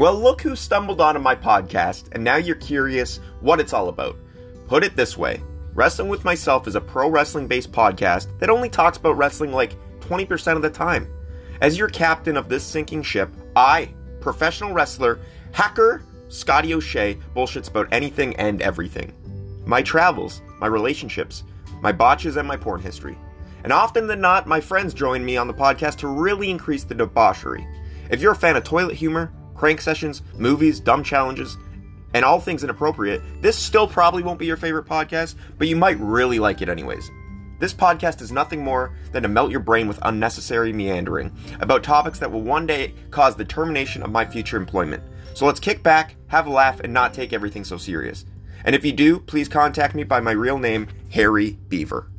Well, look who stumbled onto my podcast, and now you're curious what it's all about. Put it this way Wrestling with Myself is a pro wrestling based podcast that only talks about wrestling like 20% of the time. As your captain of this sinking ship, I, professional wrestler, hacker Scotty O'Shea, bullshits about anything and everything. My travels, my relationships, my botches, and my porn history. And often than not, my friends join me on the podcast to really increase the debauchery. If you're a fan of toilet humor, crank sessions, movies, dumb challenges, and all things inappropriate, this still probably won't be your favorite podcast, but you might really like it anyways. This podcast is nothing more than to melt your brain with unnecessary meandering about topics that will one day cause the termination of my future employment. So let's kick back, have a laugh, and not take everything so serious. And if you do, please contact me by my real name, Harry Beaver.